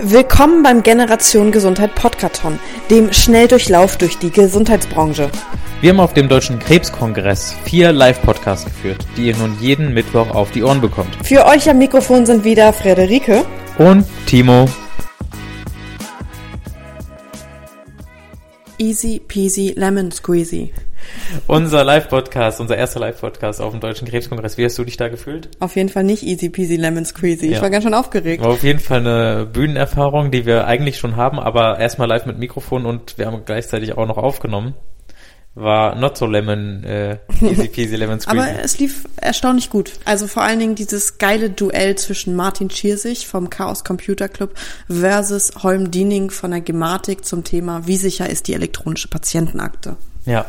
Willkommen beim Generation Gesundheit Podcaton, dem Schnelldurchlauf durch die Gesundheitsbranche. Wir haben auf dem Deutschen Krebskongress vier Live-Podcasts geführt, die ihr nun jeden Mittwoch auf die Ohren bekommt. Für euch am Mikrofon sind wieder Frederike Und Timo. Easy Peasy Lemon Squeezy. Unser Live-Podcast, unser erster Live-Podcast auf dem Deutschen Krebskongress. Wie hast du dich da gefühlt? Auf jeden Fall nicht Easy Peasy Lemon Squeezy. Ich Ja. war ganz schön aufgeregt. War auf jeden Fall eine Bühnenerfahrung, die wir eigentlich schon haben, aber erstmal live mit Mikrofon und wir haben gleichzeitig auch noch aufgenommen. War not so lemon, äh, easy peasy lemon squeezy. Aber es lief erstaunlich gut. Also vor allen Dingen dieses geile Duell zwischen Martin Schiersig vom Chaos Computer Club versus Holm Diening von der Gematik zum Thema, wie sicher ist die elektronische Patientenakte? Ja,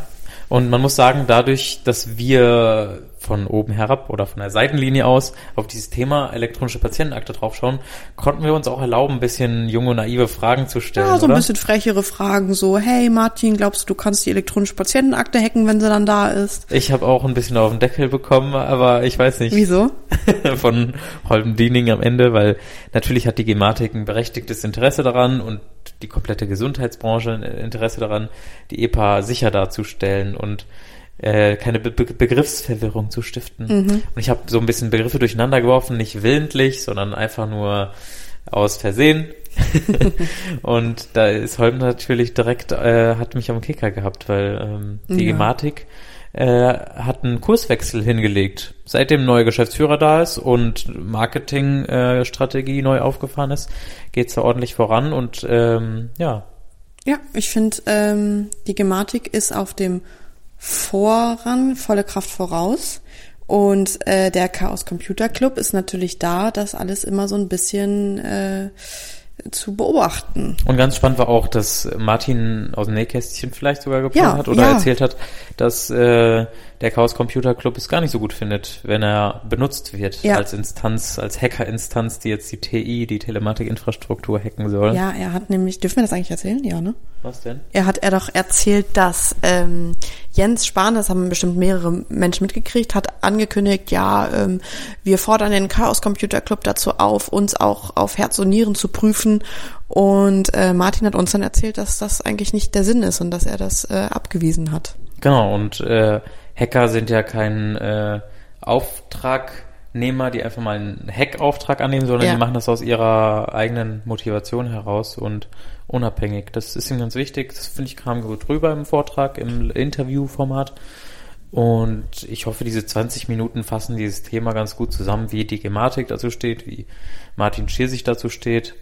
und man muss sagen, dadurch, dass wir von oben herab oder von der Seitenlinie aus auf dieses Thema elektronische Patientenakte draufschauen, konnten wir uns auch erlauben, ein bisschen junge, naive Fragen zu stellen. Ja, so ein oder? bisschen frechere Fragen, so, hey Martin, glaubst du, du kannst die elektronische Patientenakte hacken, wenn sie dann da ist? Ich habe auch ein bisschen auf den Deckel bekommen, aber ich weiß nicht. Wieso? von Holm Diening am Ende, weil natürlich hat die Gematik ein berechtigtes Interesse daran und die komplette Gesundheitsbranche ein Interesse daran, die EPA sicher darzustellen und äh, keine Be Be Begriffsverwirrung zu stiften. Und ich habe so ein bisschen Begriffe durcheinander geworfen, nicht willentlich, sondern einfach nur aus Versehen. und da ist Holm natürlich direkt, äh, hat mich am Kicker gehabt, weil ähm, die Ja. Gematik äh, hat einen Kurswechsel hingelegt. Seitdem neuer Geschäftsführer da ist und Marketingstrategie äh, neu aufgefahren ist, geht's da ordentlich voran und ähm, ja, Ja, ich finde, ähm, die Gematik ist auf dem Vorrang, volle Kraft voraus. Und äh, der Chaos Computer Club ist natürlich da, das alles immer so ein bisschen äh, zu beobachten. Und ganz spannend war auch, dass Martin aus dem Nähkästchen vielleicht sogar geplaudert Ja, hat oder ja. erzählt hat, dass äh, der Chaos Computer Club es gar nicht so gut findet, wenn er benutzt wird Ja. als Instanz, als Hackerinstanz, die jetzt die TI, die Telematikinfrastruktur hacken soll. Ja, er hat nämlich, dürfen wir das eigentlich erzählen? Ja, ne? Was denn? Er hat er doch erzählt, dass ähm, Jens Spahn, das haben bestimmt mehrere Menschen mitgekriegt, hat angekündigt, ja, ähm, wir fordern den Chaos Computer Club dazu auf, uns auch auf Herz und Nieren zu prüfen. Und äh, Martin hat uns dann erzählt, dass das eigentlich nicht der Sinn ist und dass er das äh, abgewiesen hat. Genau, und äh, Hacker sind ja kein äh, Auftragnehmer, die einfach mal einen Hackauftrag annehmen, sondern Ja. die machen das aus ihrer eigenen Motivation heraus und unabhängig. Das ist ihm ganz wichtig. Das finde ich kam gut rüber im Vortrag, im Interviewformat. Und ich hoffe, diese 20 Minuten fassen dieses Thema ganz gut zusammen, wie die Gematik dazu steht, wie Martin Schirsich dazu steht.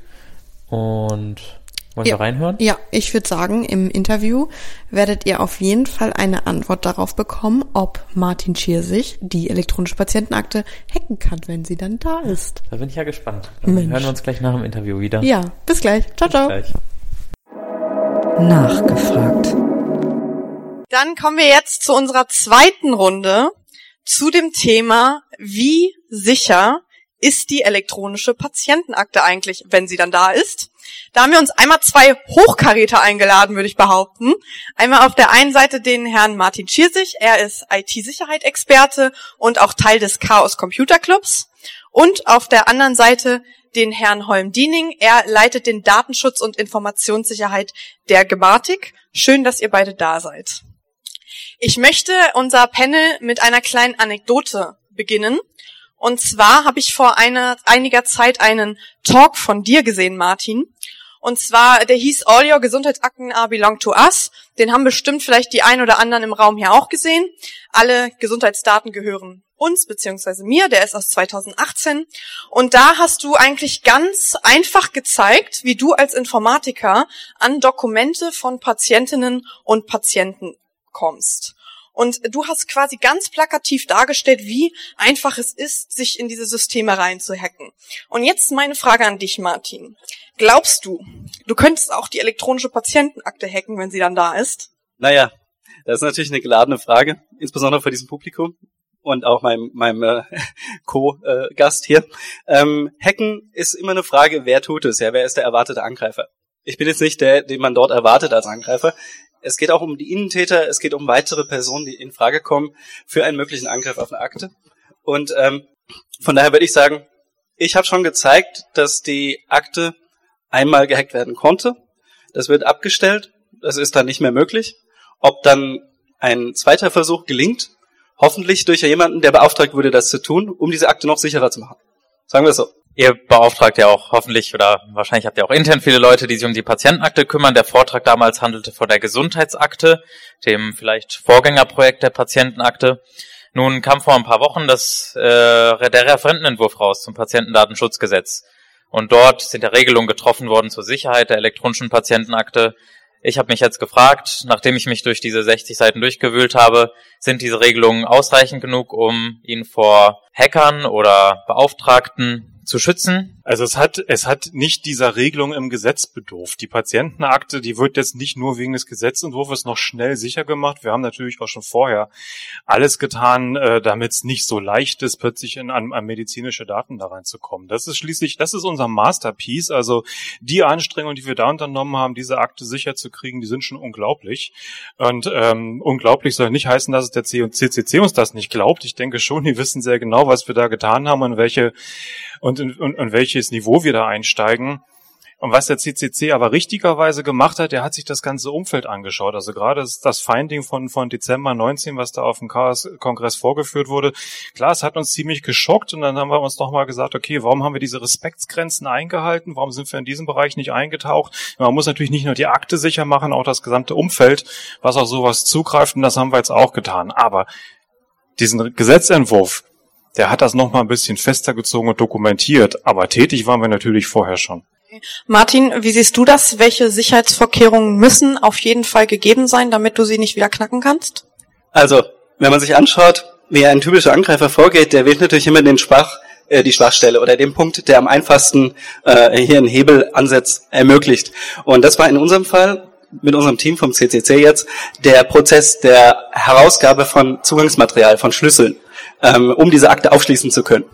Und wollen wir reinhören? Ja, ich würde sagen, im Interview werdet ihr auf jeden Fall eine Antwort darauf bekommen, ob Martin Schirsich die elektronische Patientenakte hacken kann, wenn sie dann da ist. Da bin ich ja gespannt. Dann Mensch. hören wir uns gleich nach dem Interview wieder. Ja, bis gleich. Ciao, ciao. Gleich. Nachgefragt. Dann kommen wir jetzt zu unserer zweiten Runde zu dem Thema, wie sicher ist die elektronische Patientenakte eigentlich, wenn sie dann da ist. Da haben wir uns einmal zwei Hochkaräter eingeladen, würde ich behaupten. Einmal auf der einen Seite den Herrn Martin Schiersig, er ist IT-Sicherheit-Experte und auch Teil des Chaos Computer Clubs. Und auf der anderen Seite den Herrn Holm-Diening, er leitet den Datenschutz und Informationssicherheit der Gematik. Schön, dass ihr beide da seid. Ich möchte unser Panel mit einer kleinen Anekdote beginnen. Und zwar habe ich vor einer, einiger Zeit einen Talk von dir gesehen, Martin. Und zwar, der hieß All Your Gesundheitsakten are belong to us. Den haben bestimmt vielleicht die ein oder anderen im Raum hier auch gesehen. Alle Gesundheitsdaten gehören uns beziehungsweise mir, der ist aus 2018. Und da hast du eigentlich ganz einfach gezeigt, wie du als Informatiker an Dokumente von Patientinnen und Patienten kommst. Und du hast quasi ganz plakativ dargestellt, wie einfach es ist, sich in diese Systeme reinzuhacken. Und jetzt meine Frage an dich, Martin. Glaubst du, du könntest auch die elektronische Patientenakte hacken, wenn sie dann da ist? Naja, das ist natürlich eine geladene Frage, insbesondere vor diesem Publikum und auch meinem, meinem äh, Co-Gast hier. Ähm, Hacken ist immer eine Frage, wer tut es? Ja, wer ist der erwartete Angreifer? Ich bin jetzt nicht der, den man dort erwartet als Angreifer. Es geht auch um die Innentäter, es geht um weitere Personen, die in Frage kommen für einen möglichen Angriff auf eine Akte. Und ähm, von daher würde ich sagen, ich habe schon gezeigt, dass die Akte einmal gehackt werden konnte. Das wird abgestellt. Das ist dann nicht mehr möglich. Ob dann ein zweiter Versuch gelingt, hoffentlich durch jemanden, der beauftragt wurde, das zu tun, um diese Akte noch sicherer zu machen. Sagen wir es so. Ihr beauftragt ja auch hoffentlich oder wahrscheinlich habt ihr auch intern viele Leute, die sich um die Patientenakte kümmern. Der Vortrag damals handelte von der Gesundheitsakte, dem vielleicht Vorgängerprojekt der Patientenakte. Nun kam vor ein paar Wochen das, äh, der Referentenentwurf raus zum Patientendatenschutzgesetz. Und dort sind ja Regelungen getroffen worden zur Sicherheit der elektronischen Patientenakte. Ich habe mich jetzt gefragt, nachdem ich mich durch diese 60 Seiten durchgewühlt habe, sind diese Regelungen ausreichend genug, um ihn vor Hackern oder Beauftragten zu schützen. Also es hat, es hat nicht dieser Regelung im Gesetz bedurft. Die Patientenakte, die wird jetzt nicht nur wegen des Gesetzentwurfs noch schnell sicher gemacht. Wir haben natürlich auch schon vorher alles getan, äh, damit es nicht so leicht ist, plötzlich in, an, an medizinische Daten da reinzukommen. Das ist schließlich, das ist unser Masterpiece. Also die Anstrengungen, die wir da unternommen haben, diese Akte sicher zu kriegen, die sind schon unglaublich. Und ähm, unglaublich soll nicht heißen, dass es der CCC uns das nicht glaubt. Ich denke schon, die wissen sehr genau, was wir da getan haben und welche und, und, und welches Niveau wir da einsteigen. Und was der CCC aber richtigerweise gemacht hat, der hat sich das ganze Umfeld angeschaut. Also gerade das Finding von, von Dezember 19, was da auf dem Chaos-Kongress vorgeführt wurde. Klar, es hat uns ziemlich geschockt und dann haben wir uns nochmal gesagt, okay, warum haben wir diese Respektsgrenzen eingehalten? Warum sind wir in diesem Bereich nicht eingetaucht? Man muss natürlich nicht nur die Akte sicher machen, auch das gesamte Umfeld, was auf sowas zugreift und das haben wir jetzt auch getan. Aber diesen Gesetzentwurf, der hat das nochmal ein bisschen fester gezogen und dokumentiert, aber tätig waren wir natürlich vorher schon. Martin, wie siehst du das? Welche Sicherheitsvorkehrungen müssen auf jeden Fall gegeben sein, damit du sie nicht wieder knacken kannst? Also, wenn man sich anschaut, wie ein typischer Angreifer vorgeht, der wählt natürlich immer den Schwach, äh, die Schwachstelle oder den Punkt, der am einfachsten äh, hier einen Hebelansatz ermöglicht. Und das war in unserem Fall mit unserem Team vom CCC jetzt der Prozess der Herausgabe von Zugangsmaterial, von Schlüsseln ähm, um diese Akte aufschließen zu können.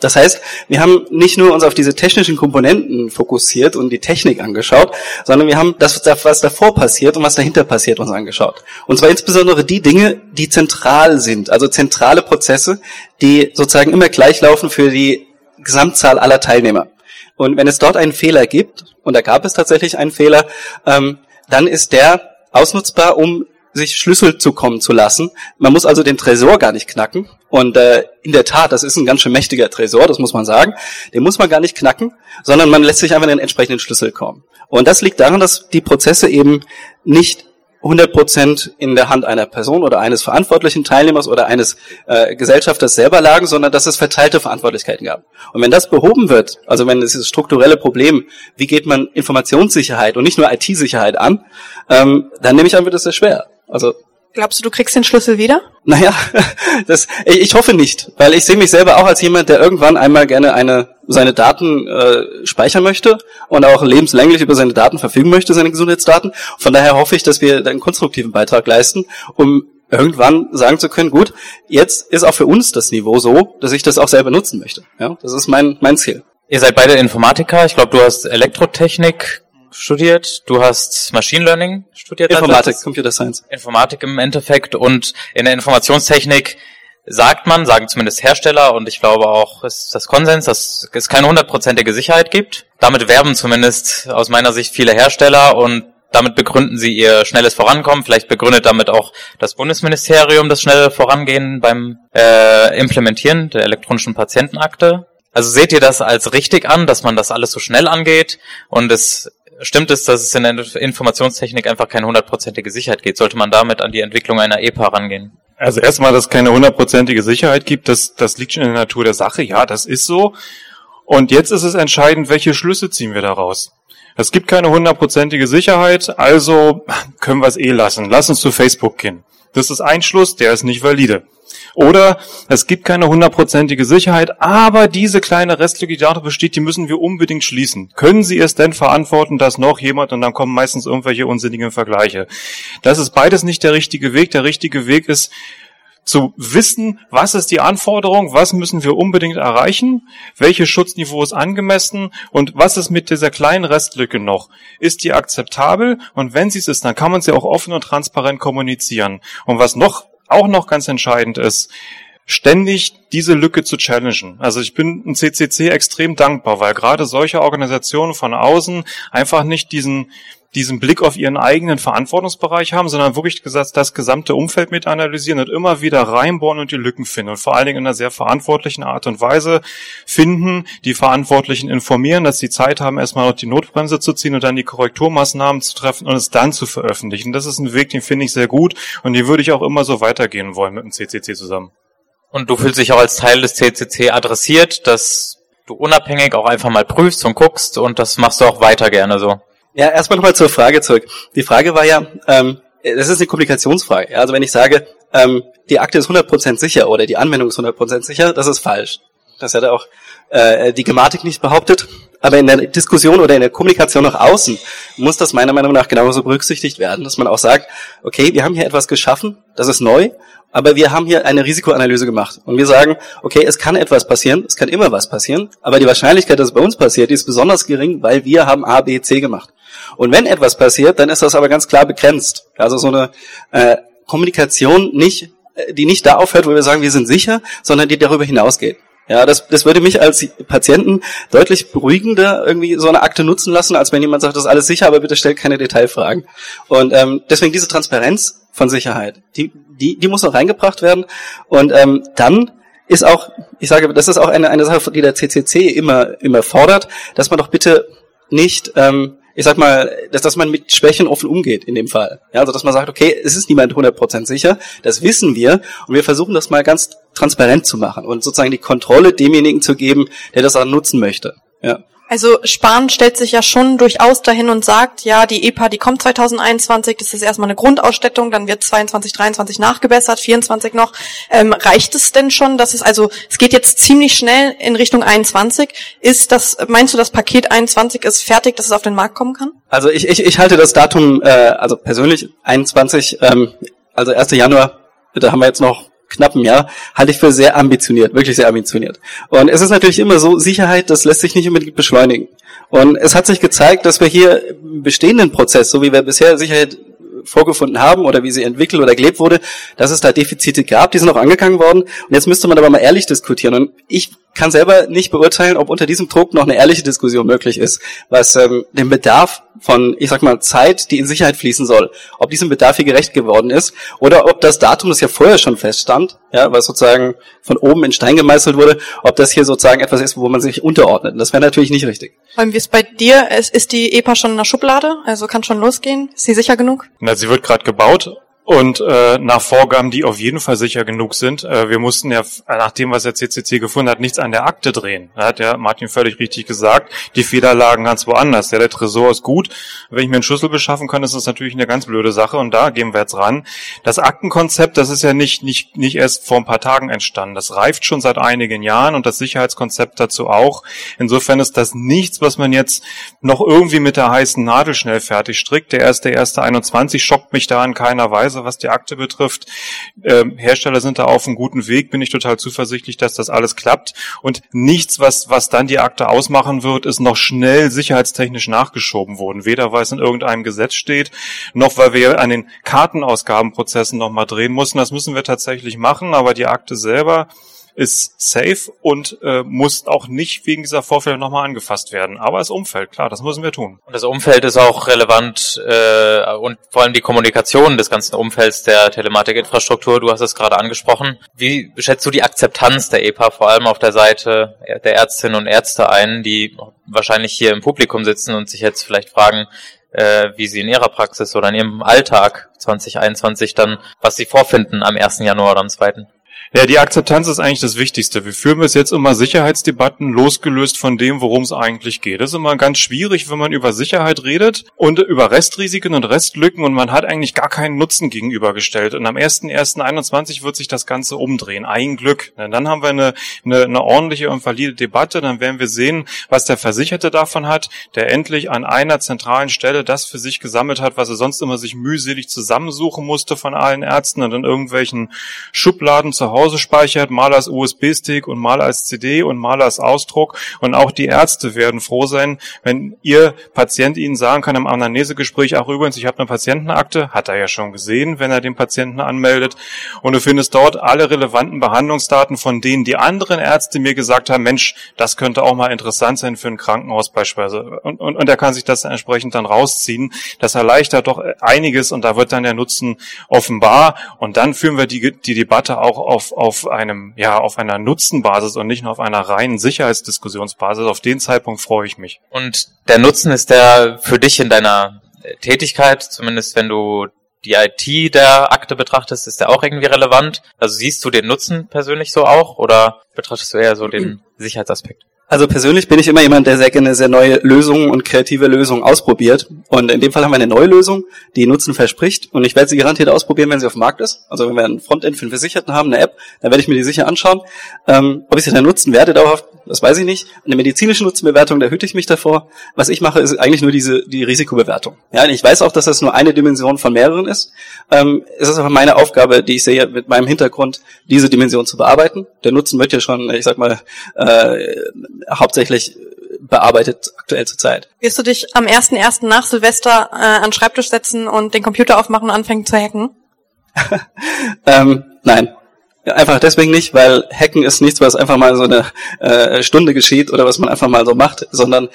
Das heißt, wir haben nicht nur uns auf diese technischen Komponenten fokussiert und die Technik angeschaut, sondern wir haben das, was davor passiert und was dahinter passiert, uns angeschaut. Und zwar insbesondere die Dinge, die zentral sind, also zentrale Prozesse, die sozusagen immer gleich laufen für die Gesamtzahl aller Teilnehmer. Und wenn es dort einen Fehler gibt, und da gab es tatsächlich einen Fehler, ähm, dann ist der ausnutzbar, um sich Schlüssel zukommen zu lassen. Man muss also den Tresor gar nicht knacken. Und äh, in der Tat, das ist ein ganz schön mächtiger Tresor, das muss man sagen. Den muss man gar nicht knacken, sondern man lässt sich einfach den entsprechenden Schlüssel kommen. Und das liegt daran, dass die Prozesse eben nicht 100 Prozent in der Hand einer Person oder eines verantwortlichen Teilnehmers oder eines äh, Gesellschafters selber lagen, sondern dass es verteilte Verantwortlichkeiten gab. Und wenn das behoben wird, also wenn es strukturelle Problem, wie geht man Informationssicherheit und nicht nur IT-Sicherheit an, ähm, dann nehme ich an, wird es sehr schwer. Also Glaubst du, du kriegst den Schlüssel wieder? Naja, das, ich, ich hoffe nicht, weil ich sehe mich selber auch als jemand, der irgendwann einmal gerne eine, seine Daten äh, speichern möchte und auch lebenslänglich über seine Daten verfügen möchte, seine Gesundheitsdaten. Von daher hoffe ich, dass wir einen konstruktiven Beitrag leisten, um irgendwann sagen zu können, gut, jetzt ist auch für uns das Niveau so, dass ich das auch selber nutzen möchte. Ja, das ist mein, mein Ziel. Ihr seid beide Informatiker. Ich glaube, du hast Elektrotechnik studiert, du hast Machine Learning studiert. Informatik, Computer Science. Informatik im Endeffekt und in der Informationstechnik sagt man, sagen zumindest Hersteller und ich glaube auch ist das Konsens, dass es keine hundertprozentige Sicherheit gibt. Damit werben zumindest aus meiner Sicht viele Hersteller und damit begründen sie ihr schnelles Vorankommen. Vielleicht begründet damit auch das Bundesministerium das schnelle Vorangehen beim äh, Implementieren der elektronischen Patientenakte. Also seht ihr das als richtig an, dass man das alles so schnell angeht und es stimmt es, dass es in der Informationstechnik einfach keine hundertprozentige Sicherheit gibt? Sollte man damit an die Entwicklung einer EPA rangehen? Also erstmal, dass es keine hundertprozentige Sicherheit gibt, das, das liegt schon in der Natur der Sache. Ja, das ist so. Und jetzt ist es entscheidend, welche Schlüsse ziehen wir daraus. Es gibt keine hundertprozentige Sicherheit, also können wir es eh lassen. Lass uns zu Facebook gehen. Das ist ein Schluss, der ist nicht valide. Oder es gibt keine hundertprozentige Sicherheit, aber diese kleine da besteht, die müssen wir unbedingt schließen. Können Sie es denn verantworten, dass noch jemand und dann kommen meistens irgendwelche unsinnigen Vergleiche. Das ist beides nicht der richtige Weg. Der richtige Weg ist, zu wissen, was ist die Anforderung, was müssen wir unbedingt erreichen, welches Schutzniveau ist angemessen und was ist mit dieser kleinen Restlücke noch? Ist die akzeptabel? Und wenn sie es ist, dann kann man sie auch offen und transparent kommunizieren. Und was noch auch noch ganz entscheidend ist, ständig diese Lücke zu challengen. Also ich bin ein CCC extrem dankbar, weil gerade solche Organisationen von außen einfach nicht diesen diesen Blick auf ihren eigenen Verantwortungsbereich haben, sondern wirklich gesagt, das gesamte Umfeld mit analysieren und immer wieder reinbohren und die Lücken finden und vor allen Dingen in einer sehr verantwortlichen Art und Weise finden, die Verantwortlichen informieren, dass sie Zeit haben, erstmal noch die Notbremse zu ziehen und dann die Korrekturmaßnahmen zu treffen und es dann zu veröffentlichen. Das ist ein Weg, den finde ich sehr gut und den würde ich auch immer so weitergehen wollen mit dem CCC zusammen. Und du fühlst dich auch als Teil des CCC adressiert, dass du unabhängig auch einfach mal prüfst und guckst und das machst du auch weiter gerne so. Ja, erstmal nochmal zur Frage zurück. Die Frage war ja, ähm, das ist eine Kommunikationsfrage. Ja, also wenn ich sage, ähm, die Akte ist 100% sicher oder die Anwendung ist 100% sicher, das ist falsch. Das hat auch äh, die Gematik nicht behauptet. Aber in der Diskussion oder in der Kommunikation nach außen muss das meiner Meinung nach genauso berücksichtigt werden, dass man auch sagt, okay, wir haben hier etwas geschaffen, das ist neu, aber wir haben hier eine Risikoanalyse gemacht. Und wir sagen, okay, es kann etwas passieren, es kann immer was passieren, aber die Wahrscheinlichkeit, dass es bei uns passiert, ist besonders gering, weil wir haben A, B, C gemacht. Und wenn etwas passiert, dann ist das aber ganz klar begrenzt. Also so eine äh, Kommunikation nicht, äh, die nicht da aufhört, wo wir sagen, wir sind sicher, sondern die darüber hinausgeht. Ja, das, das würde mich als Patienten deutlich beruhigender irgendwie so eine Akte nutzen lassen, als wenn jemand sagt, das ist alles sicher, aber bitte stellt keine Detailfragen. Und ähm, deswegen diese Transparenz von Sicherheit, die, die, die muss noch reingebracht werden. Und ähm, dann ist auch, ich sage, das ist auch eine, eine Sache, die der CCC immer, immer fordert, dass man doch bitte nicht ähm, ich sag mal, dass, dass man mit Schwächen offen umgeht in dem Fall. Ja, also dass man sagt, okay, es ist niemand 100% sicher, das wissen wir und wir versuchen das mal ganz transparent zu machen und sozusagen die Kontrolle demjenigen zu geben, der das dann nutzen möchte. Ja. Also Spahn stellt sich ja schon durchaus dahin und sagt, ja, die EPA, die kommt 2021, das ist erstmal eine Grundausstattung, dann wird 22, 23 nachgebessert, 24 noch. Ähm, reicht es denn schon, dass es, also es geht jetzt ziemlich schnell in Richtung 21. Ist das, meinst du, das Paket 21 ist fertig, dass es auf den Markt kommen kann? Also ich, ich, ich halte das Datum, äh, also persönlich 21, ähm, also 1. Januar, da haben wir jetzt noch knappen Jahr, halte ich für sehr ambitioniert, wirklich sehr ambitioniert. Und es ist natürlich immer so, Sicherheit, das lässt sich nicht unbedingt beschleunigen. Und es hat sich gezeigt, dass wir hier im bestehenden Prozess, so wie wir bisher Sicherheit vorgefunden haben oder wie sie entwickelt oder gelebt wurde, dass es da Defizite gab, die sind auch angegangen worden. Und jetzt müsste man aber mal ehrlich diskutieren. Und ich kann selber nicht beurteilen, ob unter diesem Druck noch eine ehrliche Diskussion möglich ist, was ähm, den Bedarf von, ich sag mal, Zeit, die in Sicherheit fließen soll, ob diesem Bedarf hier gerecht geworden ist oder ob das Datum, das ja vorher schon feststand, ja, was sozusagen von oben in Stein gemeißelt wurde, ob das hier sozusagen etwas ist, wo man sich unterordnet. Und das wäre natürlich nicht richtig. Wie ist bei dir? Ist die EPA schon in der Schublade? Also kann schon losgehen? Ist sie sicher genug? Na, sie wird gerade gebaut und äh, nach Vorgaben, die auf jeden Fall sicher genug sind. Äh, wir mussten ja, nach dem, was der CCC gefunden hat, nichts an der Akte drehen. Da hat ja Martin völlig richtig gesagt. Die Fehler lagen ganz woanders. Ja, der Tresor ist gut. Wenn ich mir einen Schlüssel beschaffen kann, ist das natürlich eine ganz blöde Sache und da gehen wir jetzt ran. Das Aktenkonzept, das ist ja nicht, nicht, nicht erst vor ein paar Tagen entstanden. Das reift schon seit einigen Jahren und das Sicherheitskonzept dazu auch. Insofern ist das nichts, was man jetzt noch irgendwie mit der heißen Nadel schnell fertig strickt. Der erste, erste 21 schockt mich da in keiner Weise Weise, was die Akte betrifft. Ähm, Hersteller sind da auf einem guten Weg, bin ich total zuversichtlich, dass das alles klappt. Und nichts, was, was dann die Akte ausmachen wird, ist noch schnell sicherheitstechnisch nachgeschoben worden. Weder weil es in irgendeinem Gesetz steht, noch weil wir an den Kartenausgabenprozessen nochmal drehen mussten. Das müssen wir tatsächlich machen, aber die Akte selber ist safe und äh, muss auch nicht wegen dieser Vorfälle nochmal angefasst werden. Aber das Umfeld, klar, das müssen wir tun. Und das Umfeld ist auch relevant äh, und vor allem die Kommunikation des ganzen Umfelds der Telematikinfrastruktur, du hast es gerade angesprochen. Wie schätzt du die Akzeptanz der EPA vor allem auf der Seite der Ärztinnen und Ärzte ein, die wahrscheinlich hier im Publikum sitzen und sich jetzt vielleicht fragen, äh, wie sie in ihrer Praxis oder in ihrem Alltag 2021 dann, was sie vorfinden am 1. Januar oder am 2.? Ja, die Akzeptanz ist eigentlich das Wichtigste. Wir führen bis jetzt immer Sicherheitsdebatten losgelöst von dem, worum es eigentlich geht. Das ist immer ganz schwierig, wenn man über Sicherheit redet und über Restrisiken und Restlücken und man hat eigentlich gar keinen Nutzen gegenübergestellt. Und am 1.1.21 wird sich das Ganze umdrehen. Ein Glück. Dann haben wir eine, eine, eine ordentliche und valide Debatte. Dann werden wir sehen, was der Versicherte davon hat, der endlich an einer zentralen Stelle das für sich gesammelt hat, was er sonst immer sich mühselig zusammensuchen musste von allen Ärzten und in irgendwelchen Schubladen zu zu Hause speichert, mal als USB-Stick und mal als CD und mal als Ausdruck. Und auch die Ärzte werden froh sein, wenn ihr Patient ihnen sagen kann im Anamnesegespräch, ach übrigens, ich habe eine Patientenakte, hat er ja schon gesehen, wenn er den Patienten anmeldet. Und du findest dort alle relevanten Behandlungsdaten, von denen die anderen Ärzte mir gesagt haben, Mensch, das könnte auch mal interessant sein für ein Krankenhaus beispielsweise. Und, und, und er kann sich das entsprechend dann rausziehen. Das erleichtert doch einiges und da wird dann der Nutzen offenbar. Und dann führen wir die, die Debatte auch auf, auf einem, ja, auf einer Nutzenbasis und nicht nur auf einer reinen Sicherheitsdiskussionsbasis. Auf den Zeitpunkt freue ich mich. Und der Nutzen ist der für dich in deiner Tätigkeit, zumindest wenn du die IT der Akte betrachtest, ist der auch irgendwie relevant? Also siehst du den Nutzen persönlich so auch oder betrachtest du eher so den Sicherheitsaspekt? Also persönlich bin ich immer jemand, der sehr gerne sehr neue Lösungen und kreative Lösungen ausprobiert. Und in dem Fall haben wir eine neue Lösung, die Nutzen verspricht. Und ich werde sie garantiert ausprobieren, wenn sie auf dem Markt ist. Also wenn wir ein Frontend für den Versicherten haben, eine App, dann werde ich mir die sicher anschauen. Ähm, ob ich sie dann nutzen werde dauerhaft, das weiß ich nicht. Eine medizinische Nutzenbewertung, da hüte ich mich davor. Was ich mache, ist eigentlich nur diese die Risikobewertung. Ja, ich weiß auch, dass das nur eine Dimension von mehreren ist. Ähm, es ist aber meine Aufgabe, die ich sehe, mit meinem Hintergrund, diese Dimension zu bearbeiten. Der Nutzen wird ja schon, ich sag mal, äh, hauptsächlich bearbeitet aktuell zurzeit. Wirst du dich am 1.1. nach Silvester äh, an den Schreibtisch setzen und den Computer aufmachen und anfangen zu hacken? ähm, nein. Einfach deswegen nicht, weil Hacken ist nichts, was einfach mal so eine äh, Stunde geschieht oder was man einfach mal so macht, sondern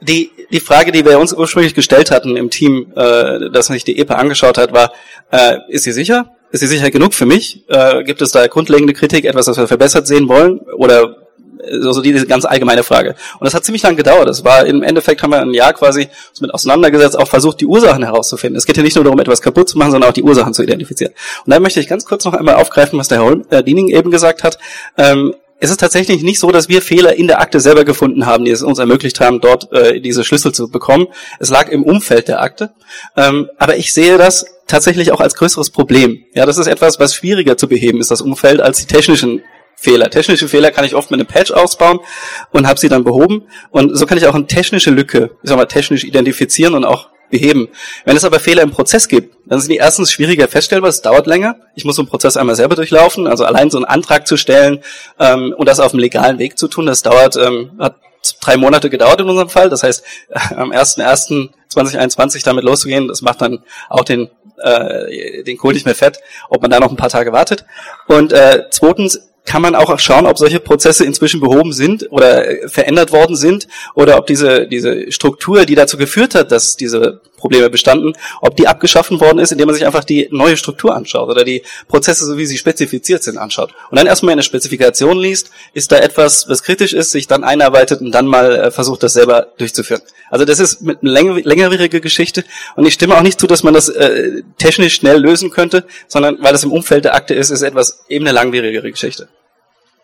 die, die Frage, die wir uns ursprünglich gestellt hatten im Team, äh, das sich die EPA angeschaut hat, war, äh, ist sie sicher? Ist sie sicher genug für mich? Äh, gibt es da grundlegende Kritik, etwas, was wir verbessert sehen wollen? Oder also diese ganz allgemeine Frage. Und das hat ziemlich lange gedauert. Das war im Endeffekt haben wir ein Jahr quasi mit auseinandergesetzt, auch versucht, die Ursachen herauszufinden. Es geht ja nicht nur darum, etwas kaputt zu machen, sondern auch die Ursachen zu identifizieren. Und da möchte ich ganz kurz noch einmal aufgreifen, was der Herr äh, Diening eben gesagt hat. Ähm, es ist tatsächlich nicht so, dass wir Fehler in der Akte selber gefunden haben, die es uns ermöglicht haben, dort äh, diese Schlüssel zu bekommen. Es lag im Umfeld der Akte. Ähm, aber ich sehe das tatsächlich auch als größeres Problem. Ja, das ist etwas, was schwieriger zu beheben ist, das Umfeld, als die technischen Fehler. Technische Fehler kann ich oft mit einem Patch ausbauen und habe sie dann behoben. Und so kann ich auch eine technische Lücke, ich sag mal, technisch identifizieren und auch beheben. Wenn es aber Fehler im Prozess gibt, dann sind die erstens schwieriger feststellbar, es dauert länger. Ich muss so einen Prozess einmal selber durchlaufen, also allein so einen Antrag zu stellen ähm, und das auf einem legalen Weg zu tun, das dauert, ähm, hat drei Monate gedauert in unserem Fall. Das heißt, am 1.1.2021 damit loszugehen, das macht dann auch den äh, den Kohl nicht mehr fett, ob man da noch ein paar Tage wartet. Und äh, zweitens kann man auch schauen, ob solche Prozesse inzwischen behoben sind oder verändert worden sind oder ob diese, diese Struktur, die dazu geführt hat, dass diese Probleme bestanden, ob die abgeschaffen worden ist, indem man sich einfach die neue Struktur anschaut oder die Prozesse, so wie sie spezifiziert sind, anschaut. Und dann erstmal eine Spezifikation liest, ist da etwas, was kritisch ist, sich dann einarbeitet und dann mal äh, versucht, das selber durchzuführen. Also das ist mit eine längerwierige Geschichte und ich stimme auch nicht zu, dass man das äh, technisch schnell lösen könnte, sondern weil das im Umfeld der Akte ist, ist etwas eben eine langwierigere Geschichte.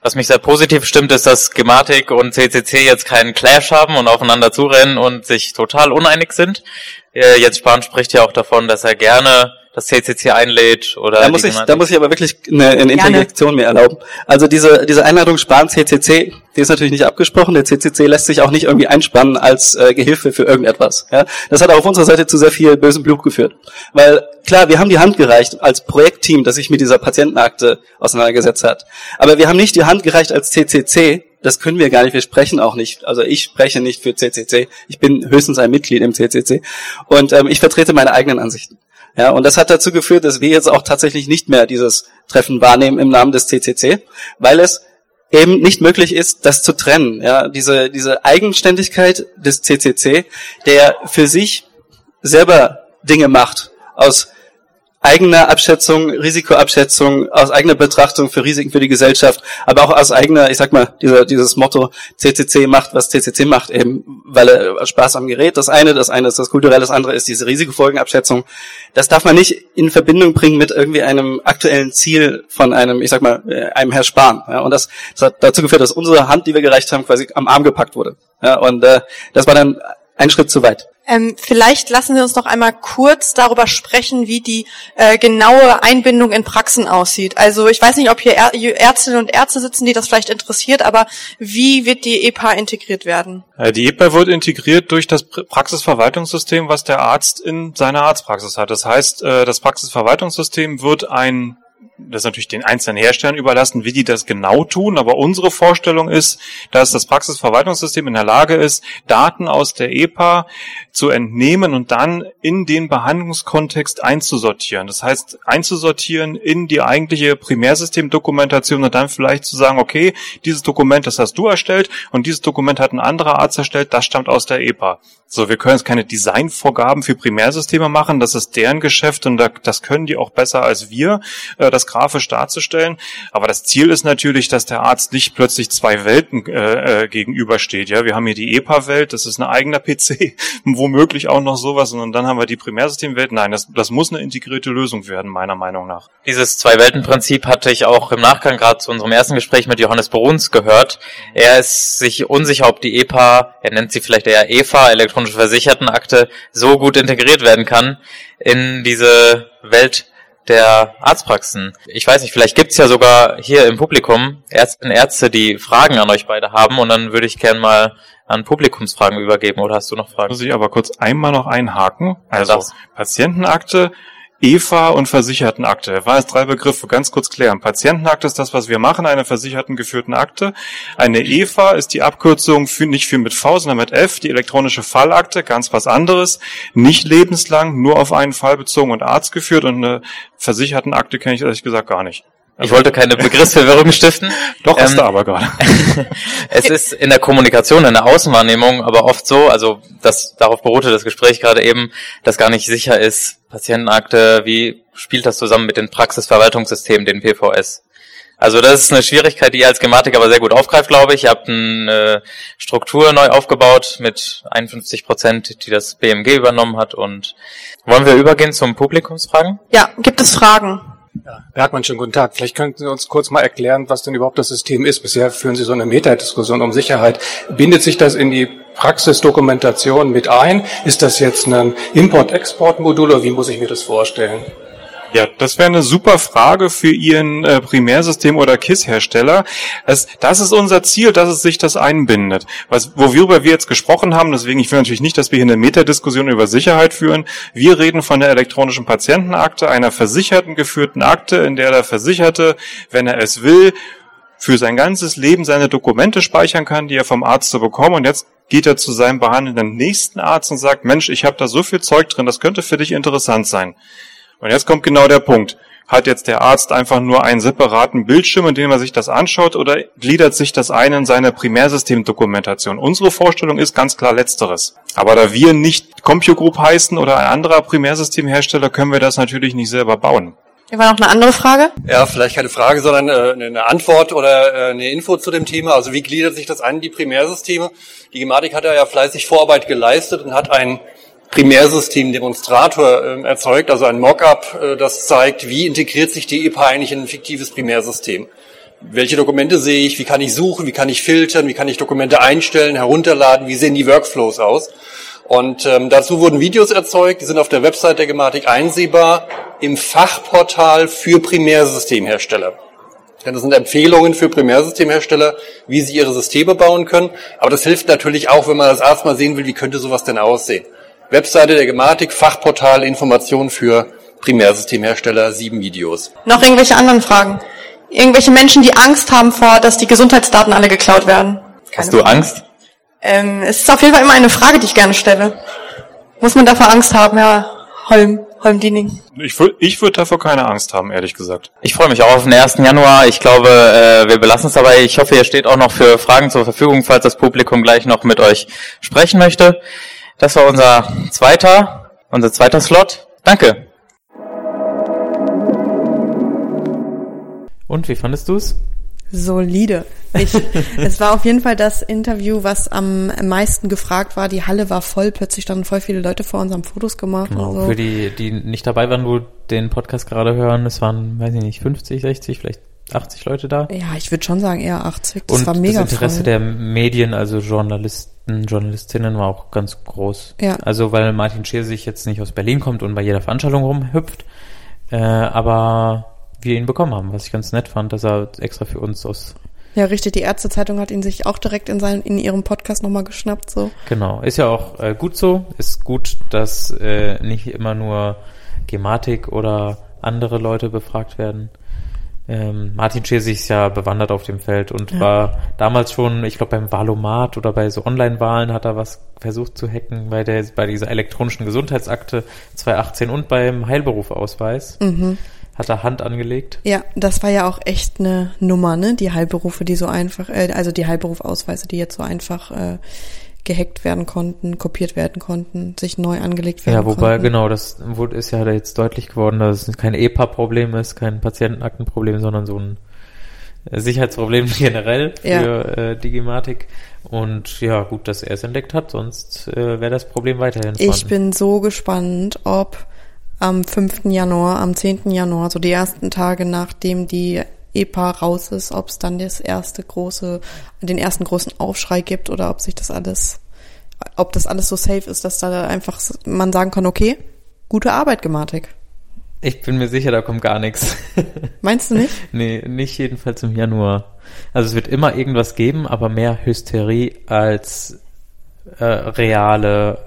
Was mich sehr positiv stimmt, ist, dass Gematik und CCC jetzt keinen Clash haben und aufeinander zurennen und sich total uneinig sind. Äh, Jens Spahn spricht ja auch davon, dass er gerne das CCC einlädt oder da muss ich da muss ich aber wirklich eine, eine Interjektion mir erlauben. Also diese diese Einladung Spahn CCC, die ist natürlich nicht abgesprochen. Der CCC lässt sich auch nicht irgendwie einspannen als äh, Gehilfe für irgendetwas. Ja? Das hat auch auf unserer Seite zu sehr viel bösem Blut geführt, weil klar, wir haben die Hand gereicht als Projektteam, das sich mit dieser Patientenakte auseinandergesetzt hat, aber wir haben nicht die Hand gereicht als CCC, das können wir gar nicht, wir sprechen auch nicht. Also ich spreche nicht für CCC, ich bin höchstens ein Mitglied im CCC und ähm, ich vertrete meine eigenen Ansichten. Ja, und das hat dazu geführt, dass wir jetzt auch tatsächlich nicht mehr dieses Treffen wahrnehmen im Namen des CCC, weil es eben nicht möglich ist, das zu trennen. Ja, diese, diese Eigenständigkeit des CCC, der für sich selber Dinge macht aus eigener Abschätzung, Risikoabschätzung, aus eigener Betrachtung für Risiken für die Gesellschaft, aber auch aus eigener, ich sag mal, dieser, dieses Motto, CCC macht, was CCC macht, eben, weil er Spaß am Gerät, das eine, das eine ist das Kulturelle, das andere ist diese Risikofolgenabschätzung. Das darf man nicht in Verbindung bringen mit irgendwie einem aktuellen Ziel von einem, ich sag mal, äh, einem Herr Spahn. Ja, und das, das hat dazu geführt, dass unsere Hand, die wir gereicht haben, quasi am Arm gepackt wurde. Ja, und äh, das war dann ein Schritt zu weit. Ähm, vielleicht lassen Sie uns noch einmal kurz darüber sprechen, wie die äh, genaue Einbindung in Praxen aussieht. Also ich weiß nicht, ob hier Ärztinnen und Ärzte sitzen, die das vielleicht interessiert, aber wie wird die EPA integriert werden? Äh, die EPA wird integriert durch das Praxisverwaltungssystem, was der Arzt in seiner Arztpraxis hat. Das heißt, äh, das Praxisverwaltungssystem wird ein das natürlich den einzelnen Herstellern überlassen, wie die das genau tun, aber unsere Vorstellung ist, dass das Praxisverwaltungssystem in der Lage ist, Daten aus der EPA zu entnehmen und dann in den Behandlungskontext einzusortieren. Das heißt, einzusortieren in die eigentliche Primärsystemdokumentation und dann vielleicht zu sagen, okay, dieses Dokument, das hast du erstellt und dieses Dokument hat ein anderer Arzt erstellt, das stammt aus der EPA. So, wir können jetzt keine Designvorgaben für Primärsysteme machen, das ist deren Geschäft und das können die auch besser als wir, äh, grafisch darzustellen. Aber das Ziel ist natürlich, dass der Arzt nicht plötzlich zwei Welten äh, äh gegenübersteht. Ja, wir haben hier die EPA-Welt, das ist ein eigener PC, womöglich auch noch sowas, und dann haben wir die Primärsystemwelt. Nein, das, das muss eine integrierte Lösung werden, meiner Meinung nach. Dieses Zwei-Welten-Prinzip hatte ich auch im Nachgang gerade zu unserem ersten Gespräch mit Johannes Bruns gehört. Er ist sich unsicher, ob die EPA, er nennt sie vielleicht eher EFA, elektronische Versichertenakte, so gut integriert werden kann in diese Welt der Arztpraxen. Ich weiß nicht, vielleicht gibt's ja sogar hier im Publikum Ärztinnen und Ärzte, die Fragen an euch beide haben und dann würde ich gern mal an Publikumsfragen übergeben oder hast du noch Fragen? Muss ich aber kurz einmal noch einhaken. Also Patientenakte EFA und Versichertenakte. War es drei Begriffe, ganz kurz klären. Patientenakte ist das, was wir machen, eine versicherten geführten Akte. Eine EFA ist die Abkürzung für, nicht für mit V, sondern mit F, die elektronische Fallakte, ganz was anderes. Nicht lebenslang, nur auf einen Fall bezogen und Arzt geführt und eine Versichertenakte kenne ich ehrlich gesagt gar nicht. Ich wollte keine Begriffsverwirrung stiften. Doch, hast ähm, du aber gerade. es ist in der Kommunikation, in der Außenwahrnehmung aber oft so, also das, darauf beruhte das Gespräch gerade eben, dass gar nicht sicher ist, Patientenakte, wie spielt das zusammen mit den Praxisverwaltungssystemen, den PVS? Also das ist eine Schwierigkeit, die ihr als Gematik aber sehr gut aufgreift, glaube ich. Ihr habt eine Struktur neu aufgebaut mit 51 Prozent, die das BMG übernommen hat. Und wollen wir übergehen zum Publikumsfragen? Ja, gibt es Fragen? Ja, Bergmann, schönen guten Tag. Vielleicht könnten Sie uns kurz mal erklären, was denn überhaupt das System ist. Bisher führen Sie so eine Metadiskussion um Sicherheit. Bindet sich das in die Praxisdokumentation mit ein? Ist das jetzt ein Import-Export-Modul oder wie muss ich mir das vorstellen? Ja, das wäre eine super Frage für Ihren äh, Primärsystem- oder KISS-Hersteller. Das, das ist unser Ziel, dass es sich das einbindet. Was, worüber wir jetzt gesprochen haben, deswegen, ich will natürlich nicht, dass wir hier eine Metadiskussion über Sicherheit führen. Wir reden von der elektronischen Patientenakte, einer versicherten geführten Akte, in der der Versicherte, wenn er es will, für sein ganzes Leben seine Dokumente speichern kann, die er vom Arzt so bekommt. Und jetzt geht er zu seinem behandelnden nächsten Arzt und sagt, Mensch, ich habe da so viel Zeug drin, das könnte für dich interessant sein. Und jetzt kommt genau der Punkt. Hat jetzt der Arzt einfach nur einen separaten Bildschirm, in dem er sich das anschaut, oder gliedert sich das ein in seine Primärsystemdokumentation? Unsere Vorstellung ist ganz klar letzteres. Aber da wir nicht CompuGroup heißen oder ein anderer Primärsystemhersteller, können wir das natürlich nicht selber bauen. Hier war noch eine andere Frage. Ja, vielleicht keine Frage, sondern äh, eine Antwort oder äh, eine Info zu dem Thema. Also wie gliedert sich das ein, die Primärsysteme? Die Gematik hat ja fleißig Vorarbeit geleistet und hat ein Primärsystem-Demonstrator äh, erzeugt, also ein Mockup, äh, das zeigt, wie integriert sich die EPA eigentlich in ein fiktives Primärsystem. Welche Dokumente sehe ich, wie kann ich suchen, wie kann ich filtern, wie kann ich Dokumente einstellen, herunterladen, wie sehen die Workflows aus. Und ähm, dazu wurden Videos erzeugt, die sind auf der Website der Gematik einsehbar, im Fachportal für Primärsystemhersteller. Das sind Empfehlungen für Primärsystemhersteller, wie sie ihre Systeme bauen können. Aber das hilft natürlich auch, wenn man als Arzt mal sehen will, wie könnte sowas denn aussehen. Webseite der Gematik, Fachportal, Informationen für Primärsystemhersteller, sieben Videos. Noch irgendwelche anderen Fragen? Irgendwelche Menschen, die Angst haben vor, dass die Gesundheitsdaten alle geklaut werden? Keine Hast du Angst? Ähm, es ist auf jeden Fall immer eine Frage, die ich gerne stelle. Muss man davor Angst haben, Herr Holm, Holm-Diening? Ich würde ich würd davor keine Angst haben, ehrlich gesagt. Ich freue mich auch auf den 1. Januar. Ich glaube, äh, wir belassen es dabei. Ich hoffe, ihr steht auch noch für Fragen zur Verfügung, falls das Publikum gleich noch mit euch sprechen möchte. Das war unser zweiter, unser zweiter Slot. Danke. Und wie fandest du's? Solide. Ich, es war auf jeden Fall das Interview, was am meisten gefragt war. Die Halle war voll, plötzlich standen voll viele Leute vor uns, haben Fotos gemacht. Genau. So. Für die, die nicht dabei waren, wo den Podcast gerade hören, es waren, weiß ich nicht, 50, 60, vielleicht 80 Leute da. Ja, ich würde schon sagen eher 80. Das Und war mega das Interesse voll. der Medien, also Journalisten, Journalistinnen war auch ganz groß. Ja. Also weil Martin Scheer sich jetzt nicht aus Berlin kommt und bei jeder Veranstaltung rumhüpft, äh, aber wir ihn bekommen haben, was ich ganz nett fand, dass er extra für uns aus Ja, richtig. Die Ärztezeitung hat ihn sich auch direkt in seinen, in ihrem Podcast nochmal geschnappt, so. Genau, ist ja auch äh, gut so. Ist gut, dass äh, nicht immer nur Gematik oder andere Leute befragt werden. Ähm, Martin Schesig ist ja bewandert auf dem Feld und Ja. war damals schon, ich glaube beim Valomat oder bei so Online-Wahlen hat er was versucht zu hacken, bei der bei dieser elektronischen Gesundheitsakte 2018 und beim Heilberufausweis Mhm. hat er Hand angelegt. Ja, das war ja auch echt eine Nummer, ne? Die Heilberufe, die so einfach, äh, also die Heilberufausweise, die jetzt so einfach äh, gehackt werden konnten, kopiert werden konnten, sich neu angelegt werden Ja, wobei, konnten. genau, das wurde, ist ja jetzt deutlich geworden, dass es kein EPA-Problem ist, kein Patientenaktenproblem, sondern so ein äh, Sicherheitsproblem generell für Ja. äh, die Gematik. Und ja, gut, dass er es entdeckt hat, sonst äh, wäre das Problem weiterhin Ich vorhanden. bin so gespannt, ob am 5. Januar, am 10. Januar, so die ersten Tage nachdem die EPA raus ist, ob es dann das erste große, den ersten großen Aufschrei gibt oder ob sich das alles, ob das alles so safe ist, dass da einfach man sagen kann, okay, gute Arbeit, Gematik. Ich bin mir sicher, da kommt gar nichts. Meinst du nicht? nee, nicht jedenfalls im Januar. Also es wird immer irgendwas geben, aber mehr Hysterie als äh, reale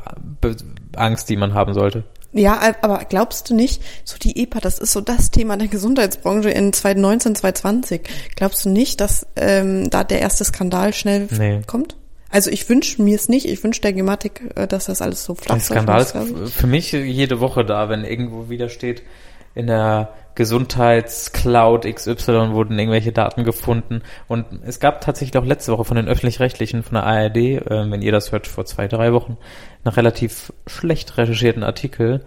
Angst, die man haben sollte. Ja, aber glaubst du nicht, so die EPA, das ist so das Thema der Gesundheitsbranche in 2019, 2020. Glaubst du nicht, dass ähm, da der erste Skandal schnell Nee. kommt? Also ich wünsche mir es nicht, ich wünsche der Gematik, äh, dass das alles so flach Der Skandal ist für mich jede Woche da, wenn irgendwo wieder steht, in der Gesundheitscloud XY wurden irgendwelche Daten gefunden. Und es gab tatsächlich auch letzte Woche von den Öffentlich-Rechtlichen, von der ARD, äh, wenn ihr das hört, vor zwei, drei Wochen, einen relativ schlecht recherchierten Artikel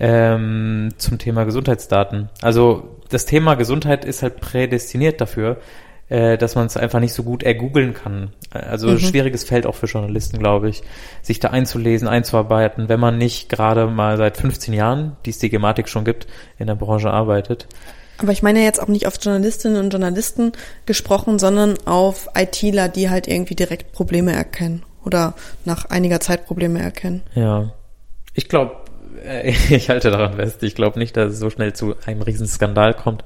ähm, zum Thema Gesundheitsdaten. Also das Thema Gesundheit ist halt prädestiniert dafür, äh, dass man es einfach nicht so gut ergoogeln kann. Also Mhm. schwieriges Feld auch für Journalisten, glaube ich, sich da einzulesen, einzuarbeiten, wenn man nicht gerade mal seit 15 Jahren, die es die Gematik schon gibt, in der Branche arbeitet. Aber ich meine jetzt auch nicht auf Journalistinnen und Journalisten gesprochen, sondern auf ITler, die halt irgendwie direkt Probleme erkennen oder nach einiger Zeit Probleme erkennen. Ja. Ich glaube, ich halte daran fest. Ich glaube nicht, dass es so schnell zu einem Riesenskandal kommt.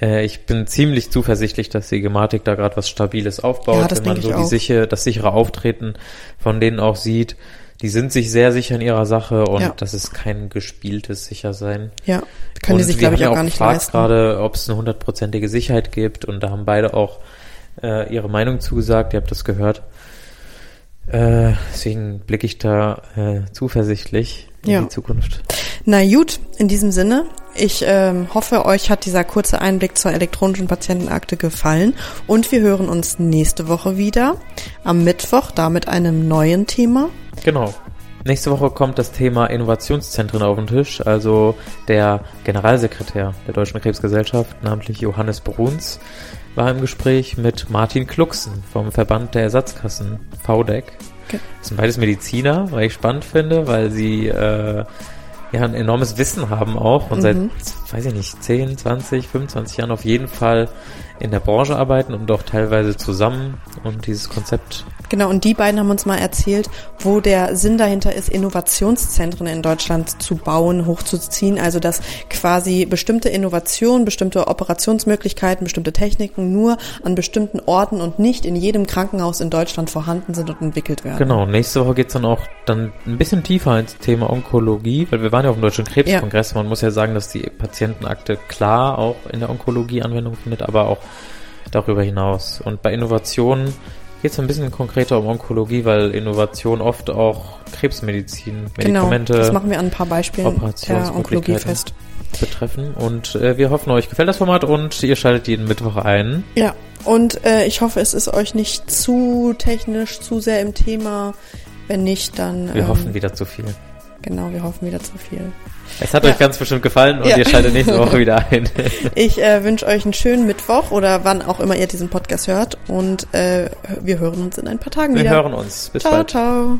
Äh, Ich bin ziemlich zuversichtlich, dass die Gematik da gerade was Stabiles aufbaut, Ja, wenn man so die auch. sichere, das sichere Auftreten von denen auch sieht. Die sind sich sehr sicher in ihrer Sache und Ja. das ist kein gespieltes Sichersein. Ja, können die Und sich, wir glaube ich, auch gar nicht gefragt leisten. gerade, ob es eine hundertprozentige Sicherheit gibt und da haben beide auch äh, ihre Meinung zugesagt. Ihr habt das gehört. Äh, deswegen blicke ich da äh, zuversichtlich in Ja. die Zukunft. Na gut, in diesem Sinne, ich ähm, hoffe, euch hat dieser kurze Einblick zur elektronischen Patientenakte gefallen und wir hören uns nächste Woche wieder am Mittwoch, da mit einem neuen Thema. Genau. Nächste Woche kommt das Thema Innovationszentren auf den Tisch. Also der Generalsekretär der Deutschen Krebsgesellschaft, namentlich Johannes Bruns, war im Gespräch mit Martin Klucksen vom Verband der Ersatzkassen VDEC. Okay. Das sind beides Mediziner, weil ich spannend finde, weil sie äh, ja ein enormes Wissen haben auch und seit, Mhm. Weiß ich nicht, 10, 20, 25 Jahren auf jeden Fall in der Branche arbeiten und auch teilweise zusammen und dieses Konzept Genau, und die beiden haben uns mal erzählt, wo der Sinn dahinter ist, Innovationszentren in Deutschland zu bauen, hochzuziehen. Also dass quasi bestimmte Innovationen, bestimmte Operationsmöglichkeiten, bestimmte Techniken nur an bestimmten Orten und nicht in jedem Krankenhaus in Deutschland vorhanden sind und entwickelt werden. Genau, nächste Woche geht's dann auch dann ein bisschen tiefer ins Thema Onkologie, weil wir waren ja auf dem Deutschen Krebskongress. Man muss ja sagen, dass die Patientenakte klar auch in der Onkologie Anwendung findet, aber auch darüber hinaus. Und bei Innovationen geht's ein bisschen konkreter um Onkologie, weil Innovation oft auch Krebsmedizin, Genau, Medikamente das machen wir an ein paar Beispielen der Onkologie fest. betreffen. Und äh, wir hoffen, euch gefällt das Format und ihr schaltet jeden Mittwoch ein. Ja, und äh, ich hoffe, es ist euch nicht zu technisch, zu sehr im Thema. Wenn nicht, dann Wir ähm, hoffen wieder zu viel. genau, wir hoffen wieder zu viel. Es hat Ja. euch ganz bestimmt gefallen und Ja. ihr schaltet nächste Woche wieder ein. Ich äh, wünsche euch einen schönen Mittwoch oder wann auch immer ihr diesen Podcast hört und äh, wir hören uns in ein paar Tagen Wir wieder. hören uns. Bis ciao, bald. ciao.